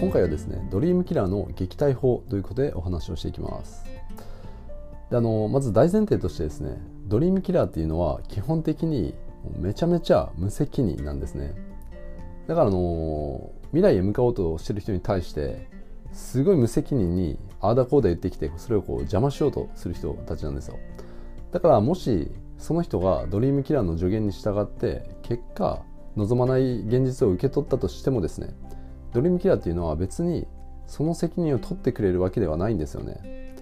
今回はですねドリームキラーの撃退法ということでお話をしていきます。であのまず大前提としてですねドリームキラーっていうのは基本的にめちゃめちゃ無責任なんですね。だからあの未来へ向かおうとしてる人に対してすごい無責任にああだこうだ言ってきてそれをこう邪魔しようとする人たちなんですよ。だからもしその人がドリームキラーの助言に従って結果望まない現実を受け取ったとしてもですねドリームキラーっていうのは別にその責任を取ってくれるわけではないんですよね。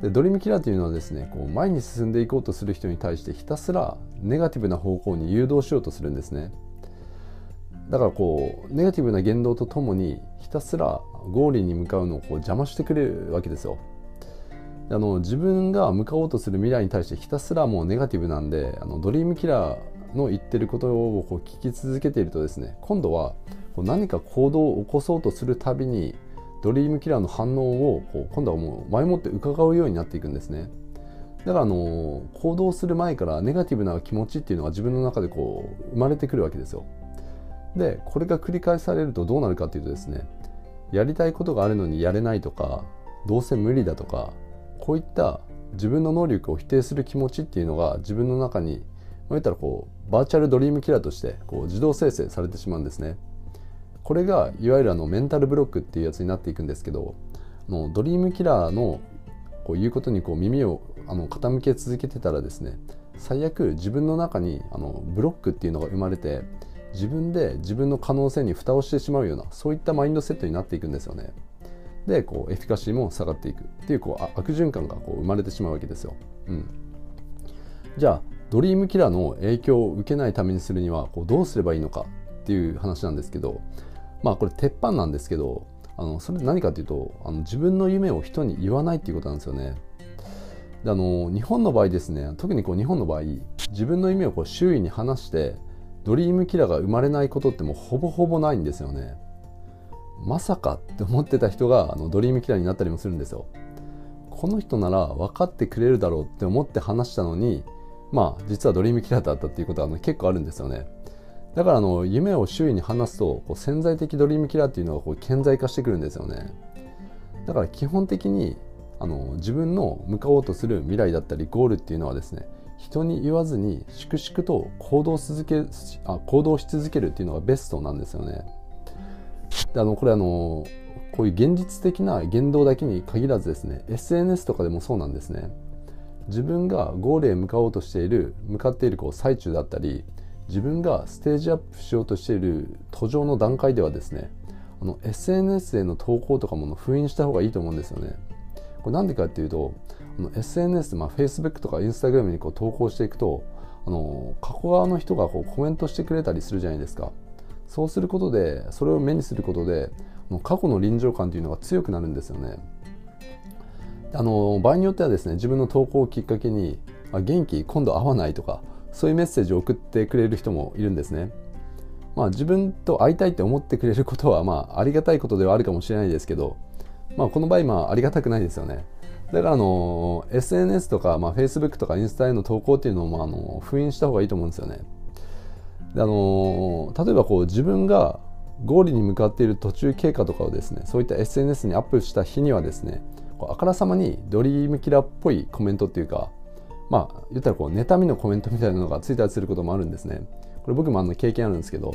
でドリームキラーというのはですねこう前に進んでいこうとする人に対してひたすらネガティブな方向に誘導しようとするんですね。だからこうネガティブな言動とともにひたすらゴールに向かうのをこう邪魔してくれるわけですよ。あの自分が向かおうとする未来に対してひたすらもうネガティブなんであのドリームキラーの言ってることをこう聞き続けているとですね今度はこう何か行動を起こそうとするたびにドリームキラーの反応をこう今度はもう前もって伺うようになっていくんですね。だからあの行動する前からネガティブな気持ちっていうのが自分の中でこう生まれてくるわけですよ。でこれが繰り返されるとどうなるかというとですねやりたいことがあるのにやれないとかどうせ無理だとかこういった自分の能力を否定する気持ちっていうのが自分の中に言ったらこうバーチャルドリームキラーとしてこう自動生成されてしまうんですね。これがいわゆるあのメンタルブロックっていうやつになっていくんですけどのドリームキラーのこう言うことにこう耳をあの傾け続けてたらですね最悪自分の中にあのブロックっていうのが生まれて自分で自分の可能性に蓋をしてしまうようなそういったマインドセットになっていくんですよね。でこうエフィカシーも下がっていくっていうこう悪循環がこう生まれてしまうわけですよ。うん、じゃあドリームキラーの影響を受けないためにするにはこうどうすればいいのかっていう話なんですけどまあこれ鉄板なんですけどあのそれ何かというとあの自分の夢を人に言わないっていうことなんですよね。であの日本の場合ですね特にこう日本の場合自分の夢をこう周囲に話してドリームキラーが生まれないことってもうほぼほぼないんですよね。まさかって思ってた人があのドリームキラーになったりもするんですよ。この人なら分かってくれるだろうって思って話したのにまあ実はドリームキラーだったっていうことはあの結構あるんですよね。だからあの夢を周囲に話すとこう潜在的ドリームキラーっていうのがこう顕在化してくるんですよね。だから基本的にあの自分の向かおうとする未来だったりゴールっていうのはですね人に言わずに粛々と行動続けあ行動し続けるっていうのがベストなんですよね。であのこれあのこういう現実的な言動だけに限らずですね SNS とかでもそうなんですね。自分がゴールへ向かおうとしている向かっているこう最中だったり自分がステージアップしようとしている途上の段階ではですねあの SNS への投稿とかも封印した方がいいと思うんですよね。これなんでかっていうと SNS、まあ、Facebook とか Instagram にこう投稿していくとあの過去側の人がこうコメントしてくれたりするじゃないですか。そうすることでそれを目にすることで過去の臨場感というのが強くなるんですよね。あの場合によってはですね自分の投稿をきっかけに「あ元気今度会わない」とかそういうメッセージを送ってくれる人もいるんですね。まあ自分と会いたいって思ってくれることはまあありがたいことではあるかもしれないですけど、まあこの場合まあありがたくないですよね。だからあの SNS とか、まあ、Facebook とかインスタへの投稿っていうのもあの封印した方がいいと思うんですよね。であの例えばこう自分がゴールに向かっている途中経過とかをですねそういった SNS にアップした日にはですねあからさまにドリームキラーっぽいコメントっていうかまあ言ったらこう妬みのコメントみたいなのがついたりすることもあるんですね。これ僕もあの経験あるんですけど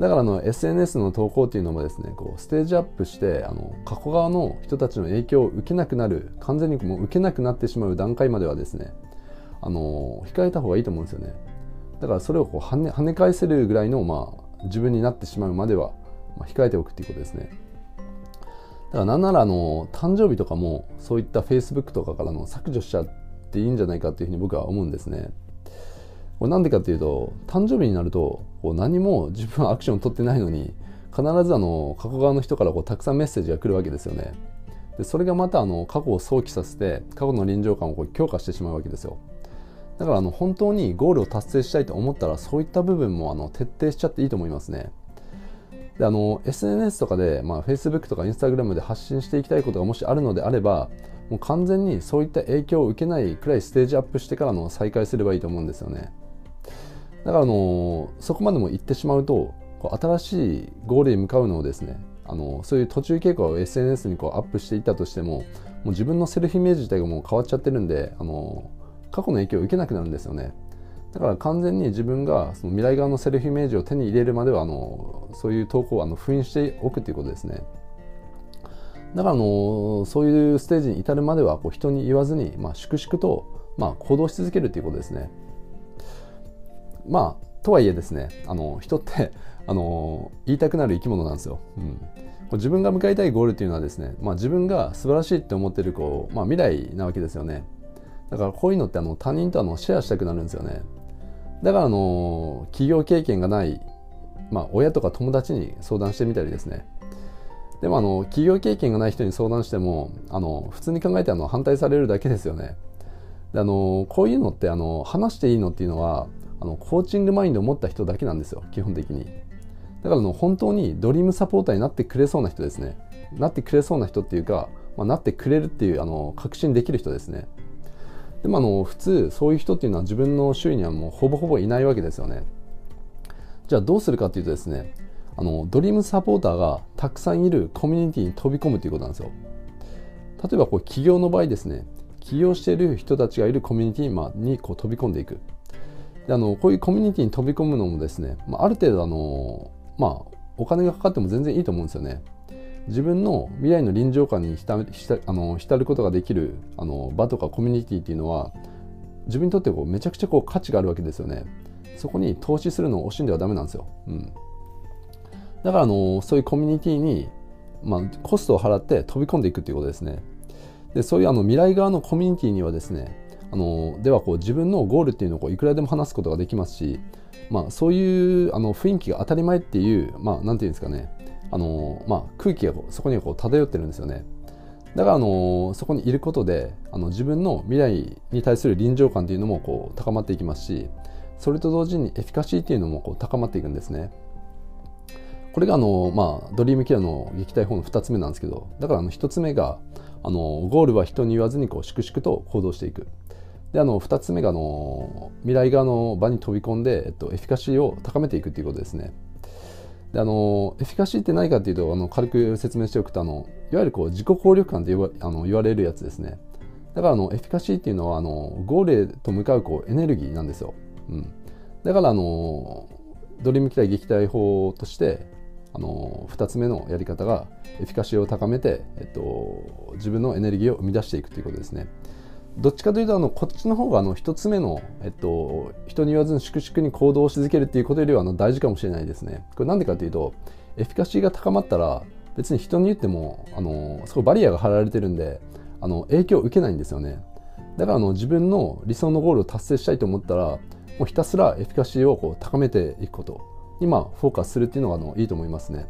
だからあの SNS の投稿っていうのもですねこうステージアップしてあの過去側の人たちの影響を受けなくなる完全にもう受けなくなってしまう段階まではですねあの控えた方がいいと思うんですよね。だからそれをこう跳ね跳ね返せるぐらいの、まあ、自分になってしまうまでは、まあ、控えておくっていうことですね。だからなんならあの誕生日とかもそういった Facebook とかからの削除しちゃっていいんじゃないかっていうふうに僕は思うんですね。これなんでかっていうと誕生日になるとこう何も自分はアクションを取ってないのに必ずあの過去側の人からこうたくさんメッセージが来るわけですよね。でそれがまたあの過去を想起させて過去の臨場感をこう強化してしまうわけですよ。だからあの本当にゴールを達成したいと思ったらそういった部分もあの徹底しちゃっていいと思いますね。であの SNS とかで、まあ、Facebook とか Instagram で発信していきたいことがもしあるのであればもう完全にそういった影響を受けないくらいステージアップしてからの再開すればいいと思うんですよね。だからあのそこまでも行ってしまうとこう新しいゴールに向かうのをですねあのそういう途中経過を SNS にこうアップしていったとしてももう自分のセルフイメージ自体がもう変わっちゃってるんであの過去の影響を受けなくなるんですよね。だから完全に自分がその未来側のセルフイメージを手に入れるまではあのそういう投稿をあの封印しておくということですね。だからあのそういうステージに至るまではこう人に言わずに、まあ、粛々と、まあ、行動し続けるということですね。まあとはいえですねあの人ってあの言いたくなる生き物なんですよ、うん、自分が向かいたいゴールっていうのはですね、まあ、自分が素晴らしいって思ってるこう、まあ、未来なわけですよね。だからこういうのってあの他人とあのシェアしたくなるんですよね。だからあの企業経験がない、まあ、親とか友達に相談してみたりですね。でもあの企業経験がない人に相談してもあの普通に考えてあの反対されるだけですよね。であのこういうのってあの話していいのっていうのはあのコーチングマインドを持った人だけなんですよ基本的に。だからの本当にドリームサポーターになってくれそうな人ですね。なってくれそうな人っていうか、まあ、なってくれるっていうあの確信できる人ですね。でもあの普通そういう人っていうのは自分の周囲にはもうほぼほぼいないわけですよね。じゃあどうするかっていうとですねあのドリームサポーターがたくさんいるコミュニティに飛び込むということなんですよ。例えばこう企業の場合ですね起業している人たちがいるコミュニティにこう飛び込んでいく。であのこういうコミュニティに飛び込むのもですね、まあ、ある程度あの、まあ、お金がかかっても全然いいと思うんですよね。自分の未来の臨場感に浸あの浸ることができるあの場とかコミュニティっていうのは自分にとってこうめちゃくちゃこう価値があるわけですよね。そこに投資するのを惜しんではダメなんですよ、うん、だからあのそういうコミュニティにまあ、コストを払って飛び込んでいくっていうことですね。でそういうあの未来側のコミュニティにはですねあのではこう自分のゴールっていうのをこういくらでも話すことができますし、まあ、そういうあの雰囲気が当たり前っていう、まあ、なんていうんですかね。あの、まあ、空気がそこにこう漂ってるんですよね。だからあのそこにいることであの自分の未来に対する臨場感っていうのもこう高まっていきますしそれと同時にエフィカシーっていうのもこう高まっていくんですね。これがあの、まあ、ドリームキラーの撃退法の2つ目なんですけどだからあの1つ目があのゴールは人に言わずにこう粛々と行動していく。であの2つ目があの未来側の場に飛び込んで、えっと、エフィカシーを高めていくということですね。であのエフィカシーって何かっていうとあの軽く説明しておくとあのいわゆるこう自己効力感って言わあの言われるやつですね。だからあのエフィカシーっていうのはあのゴールへと向かうこうエネルギーなんですよ。うん、だからあのドリーム機体撃退法としてあの2つ目のやり方がエフィカシーを高めて、えっと、自分のエネルギーを生み出していくということですね。どっちかというとあのこっちの方があの一つ目の、えっと、人に言わずに粛々に行動し続けるっていうことよりはあの大事かもしれないですね。これなんでかというとエフィカシーが高まったら別に人に言ってもあのそこバリアが張られてるんであの影響を受けないんですよね。だからあの自分の理想のゴールを達成したいと思ったらもうひたすらエフィカシーをこう高めていくことにまあフォーカスするっていうのがあのいいと思いますね。